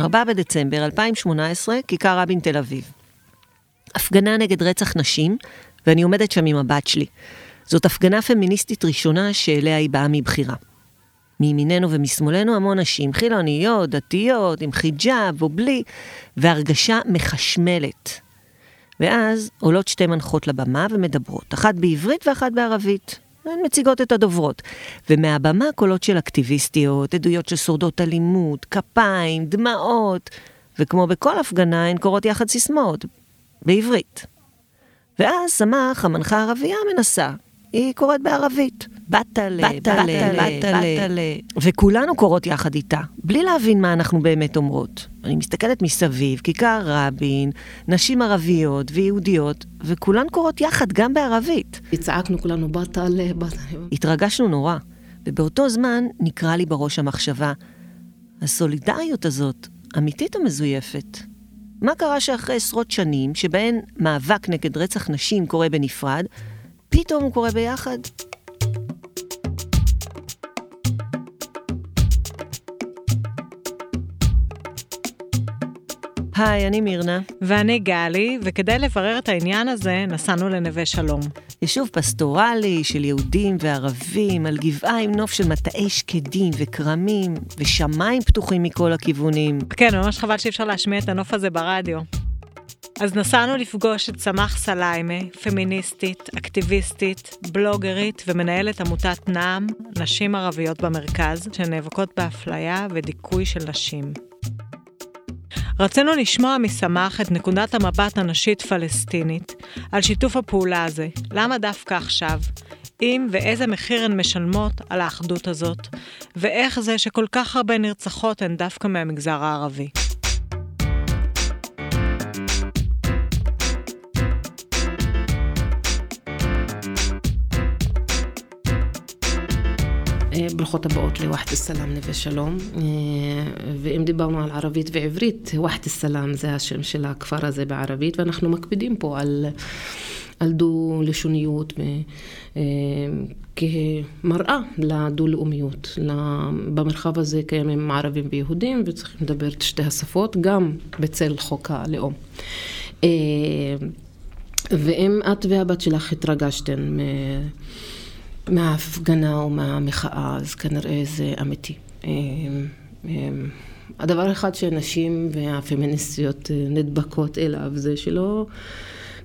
4 בדצמבר 2018, כיכר רבין תל אביב. הפגנה נגד רצח נשים, ואני עומדת שם עם הבת שלי. זאת הפגנה פמיניסטית ראשונה שאליה היא באה מבחירה. מימיננו ומשמאלנו המון נשים, חילוניות, דתיות, עם חיג'אב או בלי, והרגשה מחשמלת. ואז עולות שתי מנחות לבמה ומדברות, אחת בעברית ואחת בערבית. הן מציגות את הדוברות. ומהבמה קולות של אקטיביסטיות, עדויות של שורדות אלימות, כפיים, דמעות, וכמו בכל הפגנה הן קוראות יחד סיסמאות, בעברית. ואז סמך, המנחה הערבייה, מנסה. היא קוראת בערבית. בתלה, בתלה, בתלה. וכולנו קוראות יחד איתה, בלי להבין מה אנחנו באמת אומרות. אני מסתכלת מסביב, כיכר רבין, נשים ערביות ויהודיות, וכולן קוראות יחד גם בערבית. צעקנו כולנו בתלה, בתלה. התרגשנו נורא, ובאותו זמן נקרא לי בראש המחשבה, הסולידריות הזאת, אמיתית או מזויפת? מה קרה שאחרי עשרות שנים, שבהן מאבק נגד רצח נשים קורה בנפרד, פתאום הוא קורה ביחד? היי, אני מירנה. ואני גלי, וכדי לברר את העניין הזה, נסענו לנווה שלום. יישוב פסטורלי של יהודים וערבים, על גבעה עם נוף של מטעי שקדים וכרמים, ושמיים פתוחים מכל הכיוונים. כן, ממש חבל שאי אפשר להשמיע את הנוף הזה ברדיו. אז נסענו לפגוש את סמח סליימה, פמיניסטית, אקטיביסטית, בלוגרית ומנהלת עמותת נעם, נשים ערביות במרכז, שנאבקות באפליה ודיכוי של נשים. רצינו לשמוע מסמך את נקודת המבט הנשית-פלסטינית על שיתוף הפעולה הזה. למה דווקא עכשיו? אם ואיזה מחיר הן משלמות על האחדות הזאת, ואיך זה שכל כך הרבה נרצחות הן דווקא מהמגזר הערבי. ברוכות הבאות לווחד א-סלאם נווה שלום. ואם דיברנו על ערבית ועברית, ווחד א-סלאם זה השם של הכפר הזה בערבית, ואנחנו מקפידים פה על, על דו-לשוניות כמראה לדו-לאומיות. במרחב הזה קיימים ערבים ויהודים וצריכים לדבר את שתי השפות, גם בצל חוק הלאום. ואם את והבת שלך התרגשתן מההפגנה או מהמחאה, אז כנראה זה אמיתי. אמ, אמ, הדבר אחד שנשים והפמיניסטיות אה, נדבקות אליו זה שלא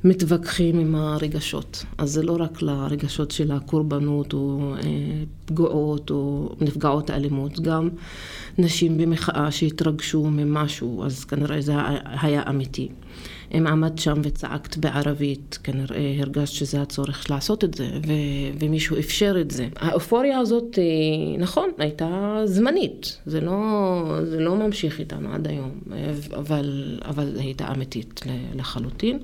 מתווכחים עם הרגשות. אז זה לא רק לרגשות של הקורבנות או אה, פגועות או נפגעות האלימות, גם נשים במחאה שהתרגשו ממשהו, אז כנראה זה היה אמיתי. אם עמדת שם וצעקת בערבית, כנראה הרגשת שזה הצורך לעשות את זה, ו- ומישהו אפשר את זה. האופוריה הזאת, אה, נכון, הייתה זמנית, זה לא, זה לא ממשיך איתנו עד היום, אבל, אבל הייתה אמיתית לחלוטין.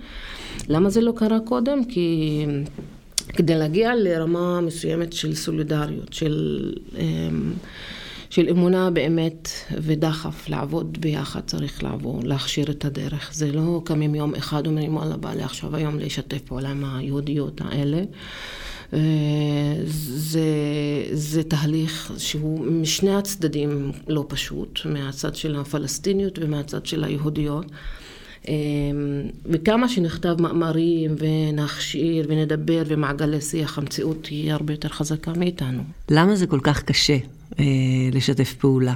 למה זה לא קרה קודם? כי... כדי להגיע לרמה מסוימת של סולידריות, של... אמ, של אמונה באמת ודחף לעבוד ביחד צריך לעבור, להכשיר את הדרך. זה לא קמים יום אחד אומרים וואלה בא לי עכשיו היום לשתף פעולה עם היהודיות האלה. אה, זה, זה תהליך שהוא משני הצדדים לא פשוט, מהצד של הפלסטיניות ומהצד של היהודיות. אה, וכמה שנכתב מאמרים ונכשיר ונדבר ומעגלי שיח, המציאות היא הרבה יותר חזקה מאיתנו. למה זה כל כך קשה אה, לשתף פעולה?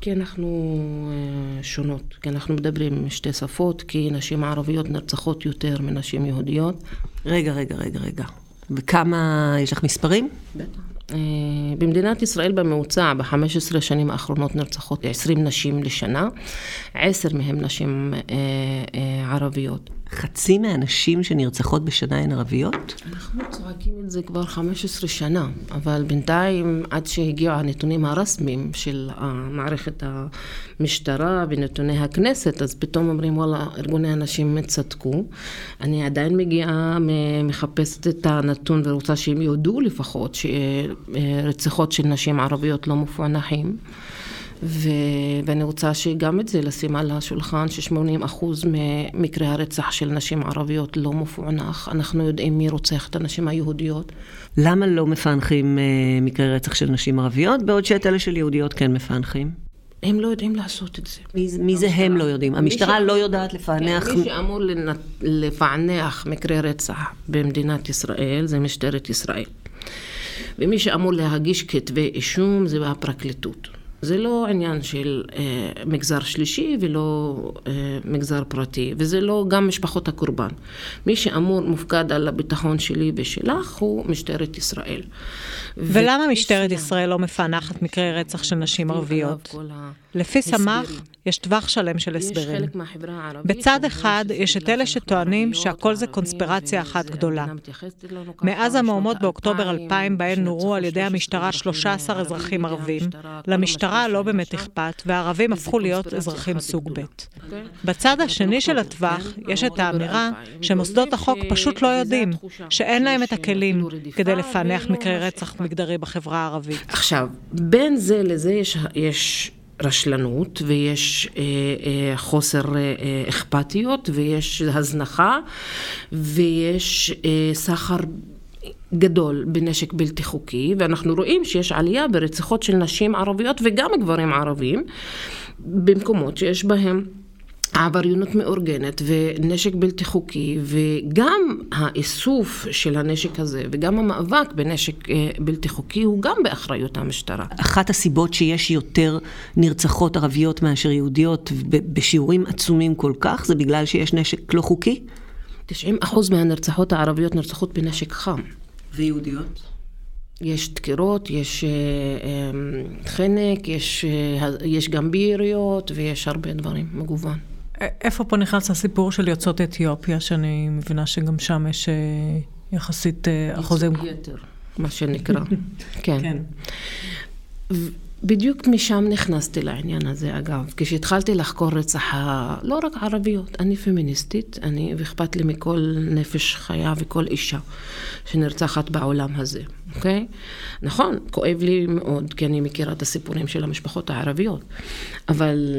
כי אנחנו אה, שונות, כי אנחנו מדברים שתי שפות, כי נשים ערביות נרצחות יותר מנשים יהודיות. רגע, רגע, רגע, רגע. וכמה, יש לך מספרים? בטח. אה, במדינת ישראל בממוצע, ב-15 שנים האחרונות נרצחות 20 נשים לשנה, 10 מהן נשים אה, ערביות. חצי מהנשים שנרצחות בשנה הן ערביות? אנחנו צועקים את זה כבר 15 שנה, אבל בינתיים, עד שהגיעו הנתונים הרשמיים של מערכת המשטרה ונתוני הכנסת, אז פתאום אומרים, וואלה, ארגוני הנשים צדקו. אני עדיין מגיעה, מחפשת את הנתון ורוצה שהם יודו לפחות, שרציחות של נשים ערביות לא מפוענחים. ו... ואני רוצה שגם את זה לשים על השולחן, ש-80% ממקרי הרצח של נשים ערביות לא מפוענח. אנחנו יודעים מי רוצח את הנשים היהודיות. למה לא מפענחים uh, מקרי רצח של נשים ערביות, בעוד שאת אלה של יהודיות כן מפענחים? הם לא יודעים לעשות את זה. מי, מי זה הם לא יודעים? המשטרה לא יודעת לפענח... כן, מי שאמור לפענח מקרי רצח במדינת ישראל זה משטרת ישראל. ומי שאמור להגיש כתבי אישום זה הפרקליטות. זה לא עניין של אה, מגזר שלישי ולא אה, מגזר פרטי, וזה לא גם משפחות הקורבן. מי שאמור, מופקד על הביטחון שלי ושלך הוא משטרת ישראל. ולמה משטרת ישראל לא מפענחת מקרי רצח של נשים ערביות? לפי סמ"ך, יש טווח שלם של הסברים. בצד אחד, יש את אלה שטוענים שהכל זה קונספירציה אחת גדולה. מאז המהומות באוקטובר 2000, בהן נורו על ידי המשטרה 13 אזרחים ערבים, למשטרה לא באמת אכפת, והערבים הפכו להיות אזרחים סוג ב'. בצד השני של הטווח, יש את האמירה שמוסדות החוק פשוט לא יודעים, שאין להם את הכלים כדי לפענח מקרי רצח מגדרי בחברה הערבית. עכשיו, בין זה לזה יש... יש רשלנות ויש אה, אה, חוסר אה, אכפתיות ויש הזנחה ויש אה, סחר גדול בנשק בלתי חוקי ואנחנו רואים שיש עלייה ברציחות של נשים ערביות וגם גברים ערבים במקומות שיש בהם עבריינות מאורגנת ונשק בלתי חוקי וגם האיסוף של הנשק הזה וגם המאבק בנשק אה, בלתי חוקי הוא גם באחריות המשטרה. אחת הסיבות שיש יותר נרצחות ערביות מאשר יהודיות בשיעורים עצומים כל כך זה בגלל שיש נשק לא חוקי? 90% מהנרצחות הערביות נרצחות בנשק חם. ויהודיות? יש דקירות, יש אה, אה, חנק, יש, יש גם ביריות ויש הרבה דברים, מגוון. איפה פה נכנס הסיפור של יוצאות אתיופיה, שאני מבינה שגם שם יש אה, יחסית אה, אחוזים... ייצוג יתר, מה שנקרא. כן. כן. בדיוק משם נכנסתי לעניין הזה, אגב. כשהתחלתי לחקור רצח ה... לא רק ערביות, אני פמיניסטית, אני, ואכפת לי מכל נפש חיה וכל אישה שנרצחת בעולם הזה, אוקיי? נכון, כואב לי מאוד, כי אני מכירה את הסיפורים של המשפחות הערביות, אבל...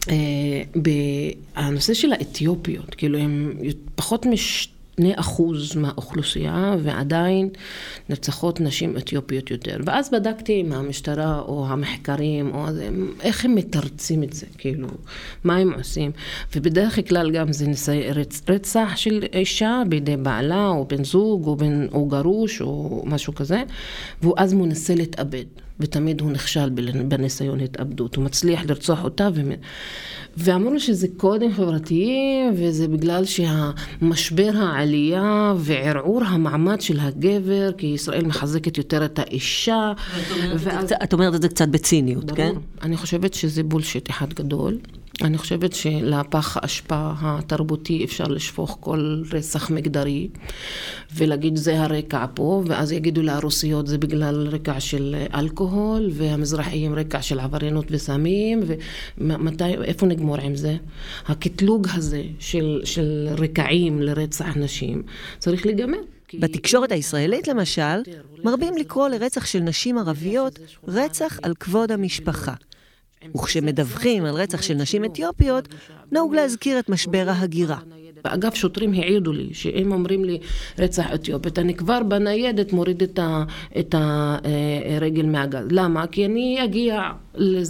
Uh, אה, הנושא של האתיופיות, כאילו הם פחות מש... שני אחוז מהאוכלוסייה ועדיין נרצחות נשים אתיופיות יותר. ואז בדקתי עם המשטרה או המחקרים או איך הם מתרצים את זה, כאילו, מה הם עושים. ובדרך כלל גם זה ניסי רצ, רצח של אישה בידי בעלה או בן זוג או, בן, או גרוש או משהו כזה, ואז הוא מנסה להתאבד. ותמיד הוא נכשל בניסיון התאבדות, הוא מצליח לרצוח אותה. ו... ואמרו שזה קודים חברתיים, וזה בגלל שהמשבר העלייה וערעור המעמד של הגבר, כי ישראל מחזקת יותר את האישה. ואז... את אומרת את זה קצת בציניות, ברור. כן? אני חושבת שזה בולשיט אחד גדול. אני חושבת שלפח האשפה התרבותי אפשר לשפוך כל רצח מגדרי ולהגיד זה הרקע פה, ואז יגידו לרוסיות זה בגלל רקע של אלכוהול, והמזרחיים רקע של עבריינות וסמים, ומתי, איפה נגמור עם זה? הקטלוג הזה של, של רקעים לרצח נשים צריך להיגמר. בתקשורת הישראלית למשל, מרבים לקרוא לרצח של נשים ערביות רצח על כבוד המשפחה. וכשמדווחים על רצח של נשים אתיופיות, נהוג להזכיר את משבר ההגירה. אגב, שוטרים העידו לי, שאם אומרים לי רצח אתיופית, אני כבר בניידת מוריד את, הרגל מהגז. למה? כי אני אגיע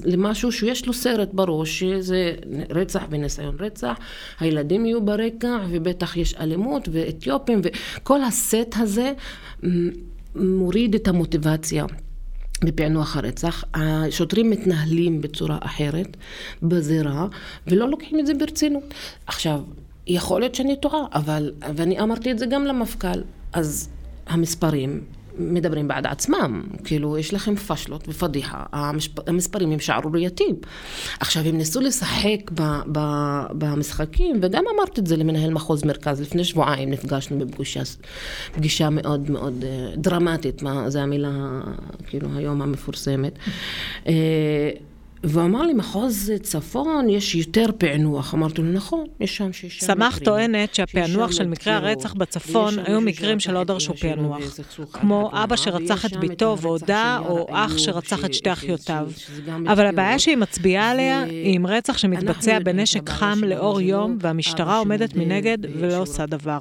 למשהו שיש לו סרט בראש, שזה רצח וניסיון רצח, הילדים יהיו ברקע, ובטח יש אלימות, ואתיופים, וכל הסט הזה מוריד את המוטיבציה. בפענוח הרצח, השוטרים מתנהלים בצורה אחרת בזירה ולא לוקחים את זה ברצינות. עכשיו, יכול להיות שאני טועה, אבל, ואני אמרתי את זה גם למפכ"ל, אז המספרים מדברים בעד עצמם, כאילו יש לכם פשלות ופדיחה, המספרים הם שערורייתיים. עכשיו הם ניסו לשחק ב, ב, במשחקים, וגם אמרתי את זה למנהל מחוז מרכז, לפני שבועיים נפגשנו בפגישה מאוד מאוד אה, דרמטית, מה זה המילה, כאילו היום המפורסמת. אה, והוא אמר לי, מחוז צפון יש יותר פענוח. אמרתי לו, נכון, יש שם שישה מקרים. סמך טוענת שהפענוח של מקרי הרצח בצפון היו מקרים שלא דרשו פענוח. כמו אבא שרצח את ביתו והודה, או אח שרצח את שתי אחיותיו. אבל הבעיה שהיא מצביעה עליה, היא עם רצח שמתבצע בנשק חם לאור יום, והמשטרה עומדת מנגד ולא עושה דבר.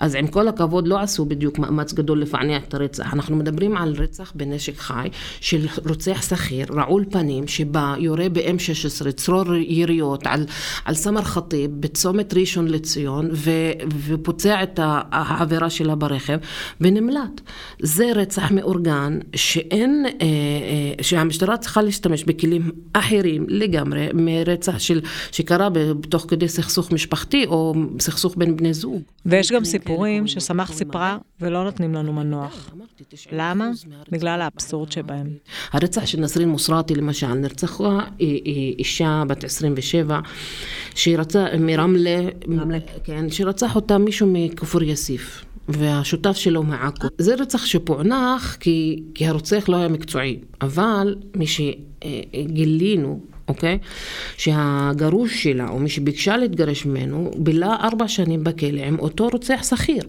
אז עם כל הכבוד לא עשו בדיוק מאמץ גדול לפענח את הרצח. אנחנו מדברים על רצח בנשק חי של רוצח שכיר, רעול פנים, שבא, יורה ב-M16, צרור יריות על, על סמר ח'טיב בצומת ראשון לציון, ו, ופוצע את העבירה שלה ברכב, ונמלט. זה רצח מאורגן, שאין, אה, אה, שהמשטרה צריכה להשתמש בכלים אחרים לגמרי מרצח של, שקרה בתוך כדי סכסוך משפחתי או סכסוך בין בני זוג. ויש גם סיפורים שסמך סיפרה ולא נותנים לנו מנוח. למה? בגלל האבסורד שבהם. הרצח של נסרין מוסרטי למשל, נרצחה אישה בת 27 שרצה מרמלה, כן, שרצח אותה מישהו מכפר יאסיף. והשותף שלו מעכו. זה רצח שפוענח כי, כי הרוצח לא היה מקצועי, אבל מי שגילינו אוקיי? שהגרוש שלה, או מי שביקשה להתגרש ממנו, בילה ארבע שנים בכלא עם אותו רוצח שכיר.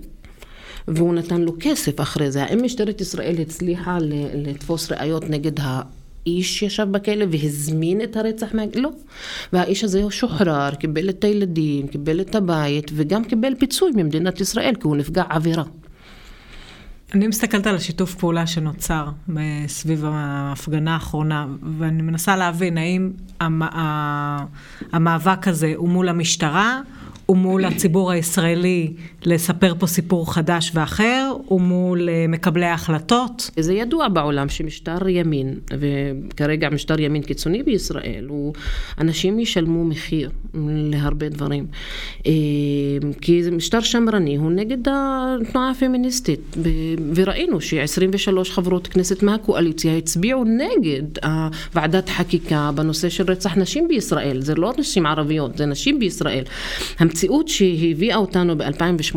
והוא נתן לו כסף אחרי זה. האם משטרת ישראל הצליחה לתפוס ראיות נגד האיש שישב בכלא והזמין את הרצח? מה... לא. והאיש הזה הוא שוחרר, קיבל את הילדים, קיבל את הבית, וגם קיבל פיצוי ממדינת ישראל, כי הוא נפגע עבירה. אני מסתכלת על השיתוף פעולה שנוצר סביב ההפגנה האחרונה, ואני מנסה להבין האם המאבק הזה הוא מול המשטרה, ומול הציבור הישראלי לספר פה סיפור חדש ואחר, ומול אה, מקבלי ההחלטות. זה ידוע בעולם שמשטר ימין, וכרגע משטר ימין קיצוני בישראל, הוא, אנשים ישלמו מחיר להרבה דברים. אה, כי משטר שמרני, הוא נגד התנועה הפמיניסטית, וראינו ש-23 חברות כנסת מהקואליציה הצביעו נגד ועדת חקיקה בנושא של רצח נשים בישראל. זה לא נשים ערביות, זה נשים בישראל. המציאות שהביאה אותנו ב-2018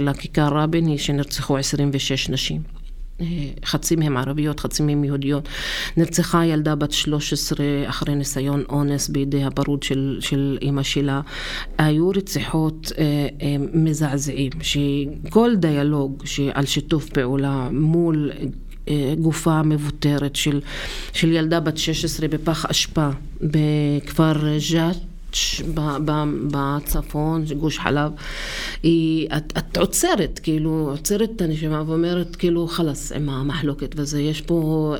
לכיכר רבין היא שנרצחו 26 נשים. אה, חצי מהם ערביות, חצי מהם יהודיות. נרצחה ילדה בת 13 אחרי ניסיון אונס בידי הפרוד של, של אימא שלה. היו רציחות אה, אה, מזעזעים, שכל דיאלוג על שיתוף פעולה מול אה, גופה מבוטרת של, של ילדה בת 16 בפח אשפה בכפר ג'ת בצפון, גוש חלב, היא, את, את עוצרת, כאילו, עוצרת את הנשימה ואומרת, כאילו, חלאס עם המחלוקת וזה, יש פה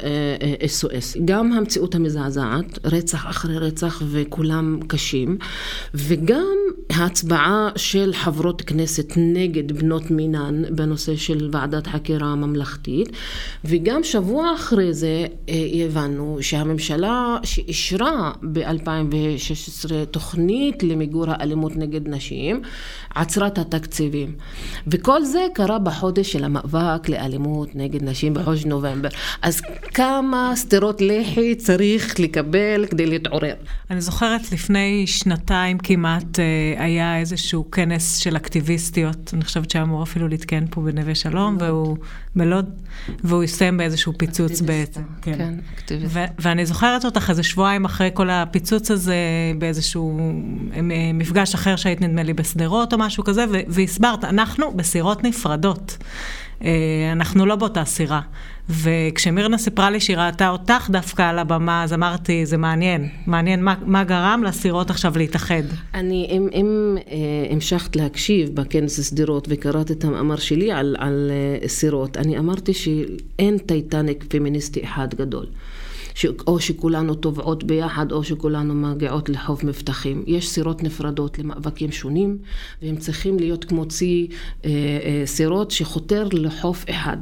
אס-או-אס. אה, אה, גם המציאות המזעזעת, רצח אחרי רצח וכולם קשים, וגם ההצבעה של חברות כנסת נגד בנות מינן בנושא של ועדת חקירה ממלכתית, וגם שבוע אחרי זה אה, הבנו שהממשלה שאישרה ב-2016 תוכנית למיגור האלימות נגד נשים, עצרה את התקציבים. וכל זה קרה בחודש של המאבק לאלימות נגד נשים בחודש נובמבר. אז כמה סטירות לחי צריך לקבל כדי להתעורר? אני זוכרת לפני שנתיים כמעט אה, היה איזשהו כנס של אקטיביסטיות, אני חושבת שהיה אמור אפילו להתקן פה בנווה שלום, והוא מלוד, והוא הסתיים באיזשהו פיצוץ בעצם. כן, כן אקטיביסט. ואני זוכרת אותך איזה שבועיים אחרי כל הפיצוץ הזה, באיזשהו מפגש אחר שהיית נדמה לי בשדרות או משהו כזה, והסברת, אנחנו בסירות נפרדות. אה, אנחנו לא באותה סירה. וכשמירנה סיפרה לי שהיא ראתה אותך דווקא על הבמה, אז אמרתי, זה מעניין. מעניין מה, מה גרם לסירות עכשיו להתאחד. אני, אם, אם אה, המשכת להקשיב בכנס שדרות וקראת את המאמר שלי על, על אה, סירות, אני אמרתי שאין טייטניק פמיניסטי אחד גדול. או שכולנו טובעות ביחד, או שכולנו מגיעות לחוף מבטחים. יש סירות נפרדות למאבקים שונים, והם צריכים להיות כמו צי אה, אה, סירות שחותר לחוף אחד.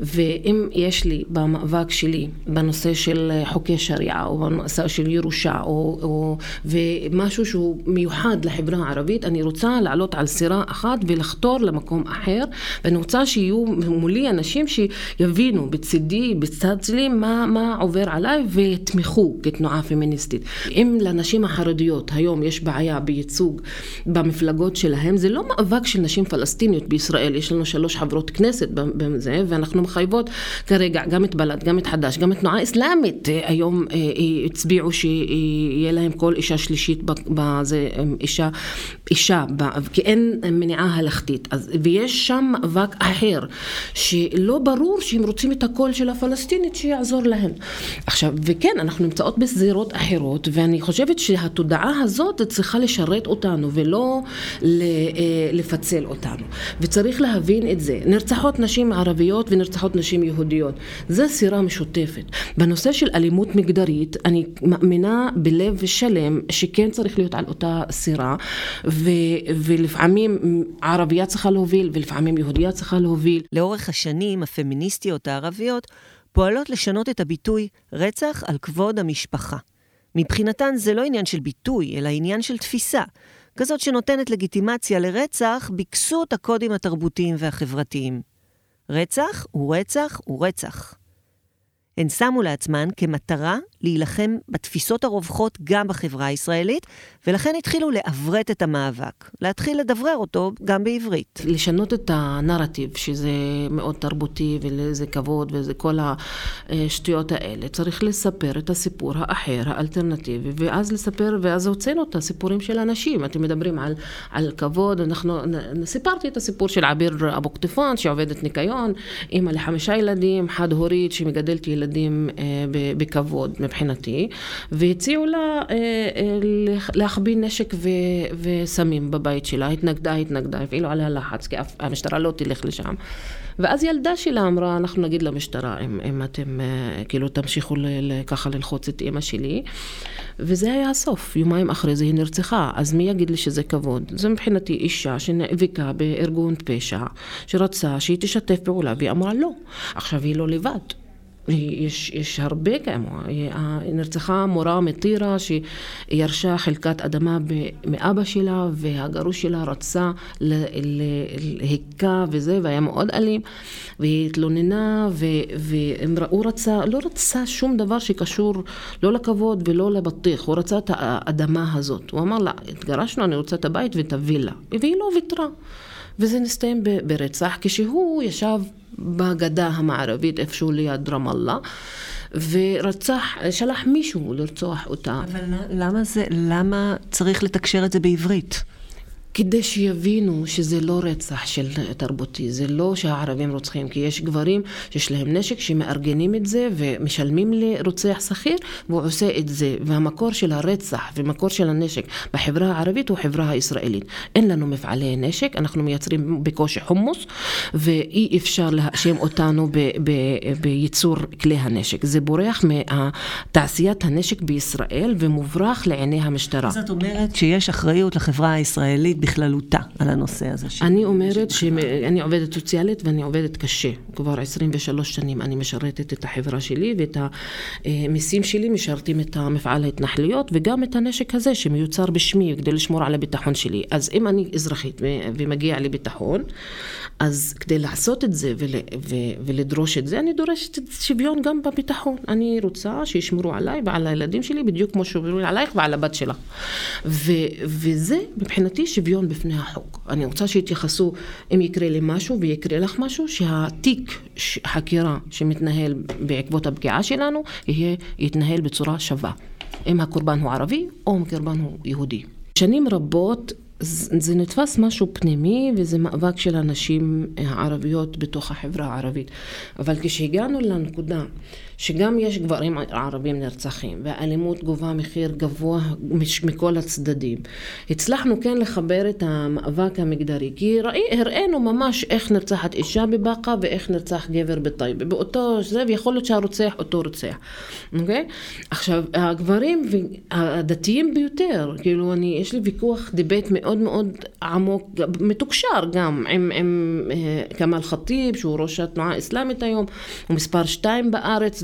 ואם יש לי במאבק שלי, בנושא של חוקי שריעה, או בנושא של ירושה, או, או, ומשהו שהוא מיוחד לחברה הערבית, אני רוצה לעלות על סירה אחת ולחתור למקום אחר, ואני רוצה שיהיו מולי אנשים שיבינו בצידי, בצד שלי, מה, מה עובר עליי. עליי ויתמכו כתנועה פמיניסטית. אם לנשים החרדיות היום יש בעיה בייצוג במפלגות שלהם, זה לא מאבק של נשים פלסטיניות בישראל, יש לנו שלוש חברות כנסת בזה, ואנחנו מחייבות כרגע גם את בל"ד, גם את חד"ש, גם את תנועה אסלאמית, היום אה, אה, הצביעו שיהיה להם כל אישה שלישית, בזה, אישה, אישה, כי אין מניעה הלכתית. אז, ויש שם מאבק אחר, שלא ברור שהם רוצים את הקול של הפלסטינית שיעזור להם. עכשיו, וכן, אנחנו נמצאות בזירות אחרות, ואני חושבת שהתודעה הזאת צריכה לשרת אותנו ולא לפצל אותנו. וצריך להבין את זה. נרצחות נשים ערביות ונרצחות נשים יהודיות. זה סירה משותפת. בנושא של אלימות מגדרית, אני מאמינה בלב שלם שכן צריך להיות על אותה סירה, ו, ולפעמים ערבייה צריכה להוביל, ולפעמים יהודייה צריכה להוביל. לאורך השנים, הפמיניסטיות הערביות פועלות לשנות את הביטוי רצח על כבוד המשפחה. מבחינתן זה לא עניין של ביטוי, אלא עניין של תפיסה. כזאת שנותנת לגיטימציה לרצח בכסות הקודים התרבותיים והחברתיים. רצח הוא רצח הוא רצח. הן שמו לעצמן כמטרה להילחם בתפיסות הרווחות גם בחברה הישראלית, ולכן התחילו לעברת את המאבק, להתחיל לדברר אותו גם בעברית. לשנות את הנרטיב, שזה מאוד תרבותי ולזה כבוד וזה כל השטויות האלה. צריך לספר את הסיפור האחר, האלטרנטיבי, ואז לספר, ואז הוצאנו את הסיפורים של אנשים. אתם מדברים על, על כבוד, אנחנו, סיפרתי את הסיפור של עביר אבו קטיפון, שעובדת ניקיון, אימא לחמישה ילדים, חד-הורית, שמגדלת ילדים אה, בכבוד. מבחינתי, והציעו לה אה, אה, להחביא נשק ו, וסמים בבית שלה, התנגדה, התנגדה, הפעילו עליה לחץ, כי המשטרה לא תלך לשם. ואז ילדה שלה אמרה, אנחנו נגיד למשטרה, אם, אם אתם אה, כאילו תמשיכו ל, ל, ככה ללחוץ את אימא שלי. וזה היה הסוף, יומיים אחרי זה היא נרצחה, אז מי יגיד לי שזה כבוד? זה מבחינתי אישה שנאבקה בארגון פשע, שרצה שהיא תשתף פעולה, והיא אמרה לא. עכשיו היא לא לבד. יש, יש הרבה כמוה. נרצחה מורה מטירה שירשה חלקת אדמה מאבא שלה והגרוש שלה רצה, להיכה וזה, והיה מאוד אלים, והיא התלוננה, והוא רצה, לא רצה שום דבר שקשור לא לכבוד ולא לבטיח, הוא רצה את האדמה הזאת. הוא אמר לה, התגרשנו, אני רוצה את הבית ואת הווילה. והיא לא ויתרה. וזה נסתיים ברצח, כשהוא ישב בגדה המערבית, איפשהו ליד רמאללה, ורצח, שלח מישהו לרצוח אותה. אבל למה זה, למה צריך לתקשר את זה בעברית? כדי שיבינו שזה לא רצח של תרבותי, זה לא שהערבים רוצחים, כי יש גברים שיש להם נשק שמארגנים את זה ומשלמים לרוצח שכיר והוא עושה את זה. והמקור של הרצח ומקור של הנשק בחברה הערבית הוא החברה הישראלית. אין לנו מפעלי נשק, אנחנו מייצרים בקושי חומוס ואי אפשר להאשים אותנו ב- ב- בייצור כלי הנשק. זה בורח מתעשיית הנשק בישראל ומוברח לעיני המשטרה. אז את אומרת שיש אחריות לחברה הישראלית בכללותה על הנושא הזה. אני אומרת שאני עובדת סוציאלית ואני עובדת קשה. כבר 23 שנים אני משרתת את החברה שלי ואת המיסים שלי משרתים את המפעל ההתנחלויות וגם את הנשק הזה שמיוצר בשמי כדי לשמור על הביטחון שלי. אז אם אני אזרחית ומגיע לי ביטחון, אז כדי לעשות את זה ול, ו, ולדרוש את זה, אני דורשת שוויון גם בביטחון. אני רוצה שישמרו עליי ועל הילדים שלי בדיוק כמו שומרו עלייך ועל הבת שלך. ו, וזה מבחינתי שוויון בפני החוק. אני רוצה שיתייחסו, אם יקרה לי משהו ויקרה לך משהו, שהתיק חקירה שמתנהל בעקבות הפגיעה שלנו, יהיה, יתנהל בצורה שווה. אם הקורבן הוא ערבי או אם הקורבן הוא יהודי. שנים רבות זה נתפס משהו פנימי וזה מאבק של הנשים הערביות בתוך החברה הערבית. אבל כשהגענו לנקודה שגם יש גברים ערבים נרצחים והאלימות גובה מחיר גבוה מכל הצדדים, הצלחנו כן לחבר את המאבק המגדרי כי ראי, הראינו ממש איך נרצחת אישה בבאקה ואיך נרצח גבר בטייבה. באותו זה, ויכול להיות שהרוצח אותו רוצח. אוקיי? עכשיו, הגברים הדתיים ביותר, כאילו אני, יש לי ויכוח, debate מאוד מאוד עמוק, מתוקשר גם עם, עם uh, כמאל ח'טיב, שהוא ראש התנועה האסלאמית היום, הוא מספר שתיים בארץ,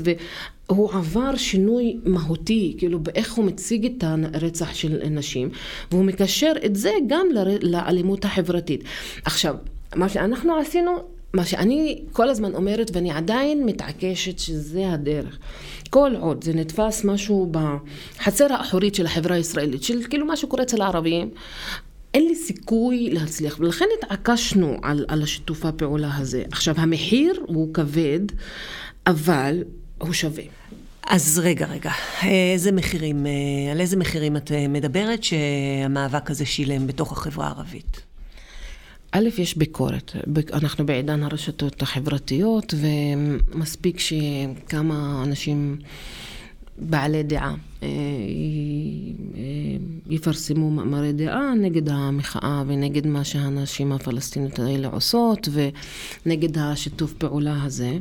והוא עבר שינוי מהותי, כאילו באיך הוא מציג את הרצח של נשים, והוא מקשר את זה גם לאלימות החברתית. עכשיו, מה שאנחנו עשינו, מה שאני כל הזמן אומרת, ואני עדיין מתעקשת שזה הדרך. כל עוד זה נתפס משהו בחצר האחורית של החברה הישראלית, של כאילו מה שקורה אצל הערבים, אין לי סיכוי להצליח, ולכן התעקשנו על, על השיתוף הפעולה הזה. עכשיו, המחיר הוא כבד, אבל הוא שווה. אז רגע, רגע, איזה מחירים, אה, על איזה מחירים את אה, מדברת שהמאבק הזה שילם בתוך החברה הערבית? א', יש ביקורת. אנחנו בעידן הרשתות החברתיות, ומספיק שכמה אנשים בעלי דעה יפרסמו מאמרי דעה נגד המחאה ונגד מה שהנשים הפלסטיניות האלה עושות ונגד השיתוף פעולה הזה.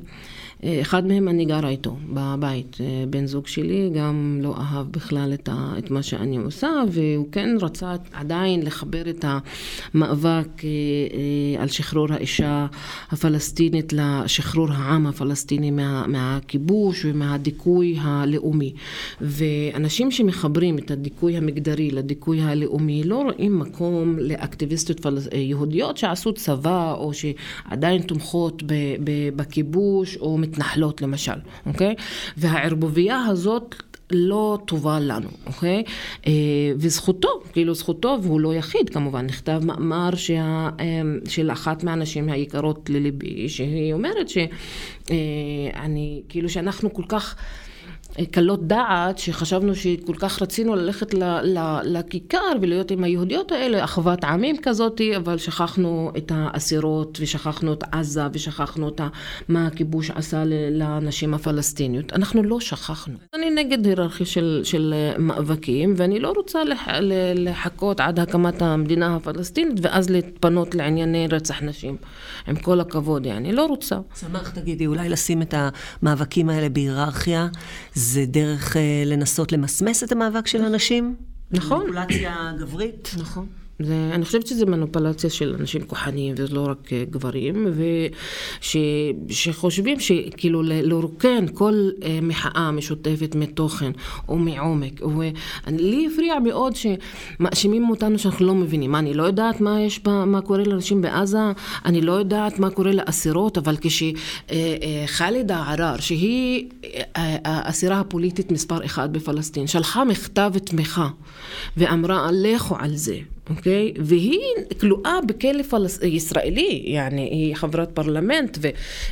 אחד מהם אני גרה איתו בבית. בן זוג שלי גם לא אהב בכלל את, ה, את מה שאני עושה, והוא כן רצה עדיין לחבר את המאבק אה, אה, על שחרור האישה הפלסטינית לשחרור העם הפלסטיני מה, מהכיבוש ומהדיכוי הלאומי. ואנשים שמחברים את הדיכוי המגדרי לדיכוי הלאומי לא רואים מקום לאקטיביסטיות פלס... יהודיות שעשו צבא או שעדיין תומכות בכיבוש או מתנחלות למשל, אוקיי? והערבוביה הזאת לא טובה לנו, אוקיי? אה, וזכותו, כאילו זכותו, והוא לא יחיד כמובן, נכתב מאמר שה, אה, של אחת מהנשים היקרות לליבי, שהיא אומרת שאני, אה, כאילו שאנחנו כל כך... קלות דעת, שחשבנו שכל כך רצינו ללכת ל, ל, לכיכר ולהיות עם היהודיות האלה, אחוות עמים כזאת, אבל שכחנו את האסירות ושכחנו את עזה ושכחנו את מה הכיבוש עשה לנשים הפלסטיניות. אנחנו לא שכחנו. אני נגד היררכיה של, של מאבקים, ואני לא רוצה לח, לחכות עד הקמת המדינה הפלסטינית ואז להתפנות לענייני רצח נשים. עם כל הכבוד, אני לא רוצה. שמח, תגידי, אולי לשים את המאבקים האלה בהיררכיה. זה דרך אה, לנסות למסמס את המאבק של הנשים? נכון. מניפולציה גברית? נכון. זה, אני חושבת שזה מנופלציה של אנשים כוחניים ולא רק אה, גברים, וש, שחושבים שכאילו לרוקן כל אה, מחאה משותפת מתוכן או מעומק. ולי הפריע מאוד שמאשימים אותנו שאנחנו לא מבינים. מה, אני לא יודעת מה יש, מה קורה לאנשים בעזה, אני לא יודעת מה קורה לאסירות, אבל כשחאלידה אה, ערר, שהיא האסירה הפוליטית מספר אחת בפלסטין, שלחה מכתב תמיכה ואמרה, לכו על זה. אוקיי? Okay? והיא כלואה בכלא פלס... ישראלי, יעני, היא חברת פרלמנט, ו...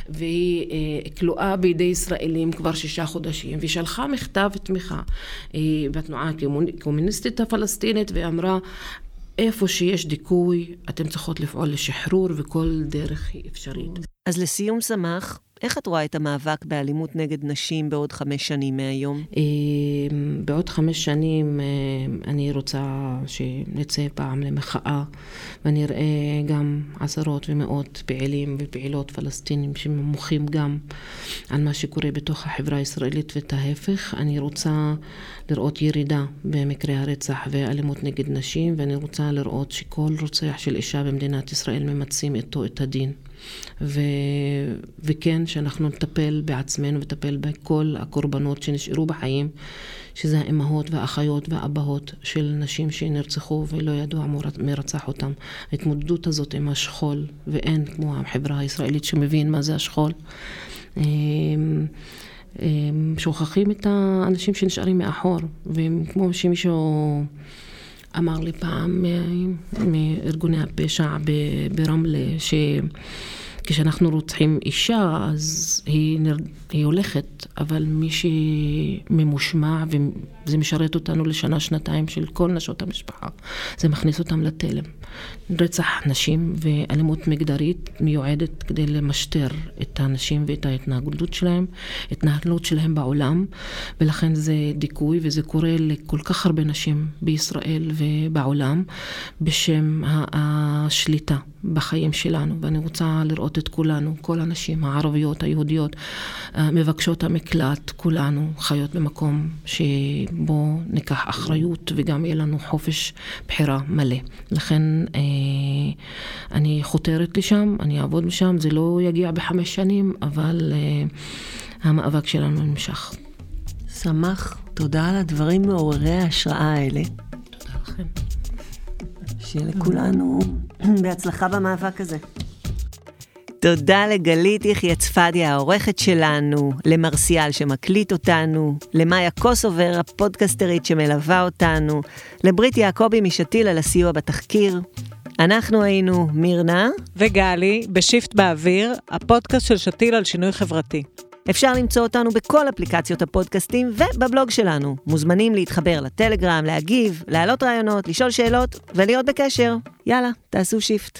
והיא אה, כלואה בידי ישראלים כבר שישה חודשים, והיא שלחה מכתב תמיכה אה, בתנועה הקומוניסטית הפלסטינית, ואמרה, איפה שיש דיכוי, אתם צריכות לפעול לשחרור, וכל דרך היא אפשרית. אז לסיום, שמח, איך את רואה את המאבק באלימות נגד נשים בעוד חמש שנים מהיום? אה, בעוד חמש שנים אה, אני רוצה שנצא פעם למחאה ונראה גם עשרות ומאות פעילים ופעילות פלסטינים שממוחים גם על מה שקורה בתוך החברה הישראלית ואת ההפך. אני רוצה לראות ירידה במקרי הרצח ואלימות נגד נשים ואני רוצה לראות שכל רוצח של אישה במדינת ישראל ממצים איתו את הדין. ו... וכן, שאנחנו נטפל בעצמנו ונטפל בכל הקורבנות שנשארו בחיים, שזה האימהות והאחיות והאבהות של נשים שנרצחו ולא ידעו מי רצח אותם. ההתמודדות הזאת עם השכול, ואין כמו החברה הישראלית שמבין מה זה השכול. אמ, אמ, שוכחים את האנשים שנשארים מאחור, וכמו שמישהו אמר לי פעם מארגוני הפשע ברמלה, ש... כשאנחנו רוצחים אישה, אז היא, נר... היא הולכת, אבל מי שממושמע וזה משרת אותנו לשנה, שנתיים של כל נשות המשפחה, זה מכניס אותם לתלם. רצח נשים ואלימות מגדרית מיועדת כדי למשטר את הנשים ואת ההתנהגות שלהם, התנהלות שלהם בעולם, ולכן זה דיכוי וזה קורה לכל כך הרבה נשים בישראל ובעולם בשם השליטה בחיים שלנו, ואני רוצה לראות את כולנו, כל הנשים הערביות, היהודיות, מבקשות המקלט, כולנו חיות במקום שבו ניקח אחריות וגם יהיה לנו חופש בחירה מלא. לכן אה, אני חותרת לשם, אני אעבוד משם, זה לא יגיע בחמש שנים, אבל אה, המאבק שלנו נמשך. שמח, תודה על הדברים מעוררי ההשראה האלה. תודה לכם. שיהיה לכולנו בהצלחה במאבק הזה. תודה לגלית יחיא צפדיה, העורכת שלנו, למרסיאל שמקליט אותנו, למאיה קוסובר, הפודקסטרית שמלווה אותנו, לברית יעקבי משתיל על הסיוע בתחקיר. אנחנו היינו מירנה וגלי ב shift באוויר, הפודקאסט של שתיל על שינוי חברתי. אפשר למצוא אותנו בכל אפליקציות הפודקאסטים ובבלוג שלנו. מוזמנים להתחבר לטלגרם, להגיב, להעלות רעיונות, לשאול שאלות ולהיות בקשר. יאללה, תעשו shift.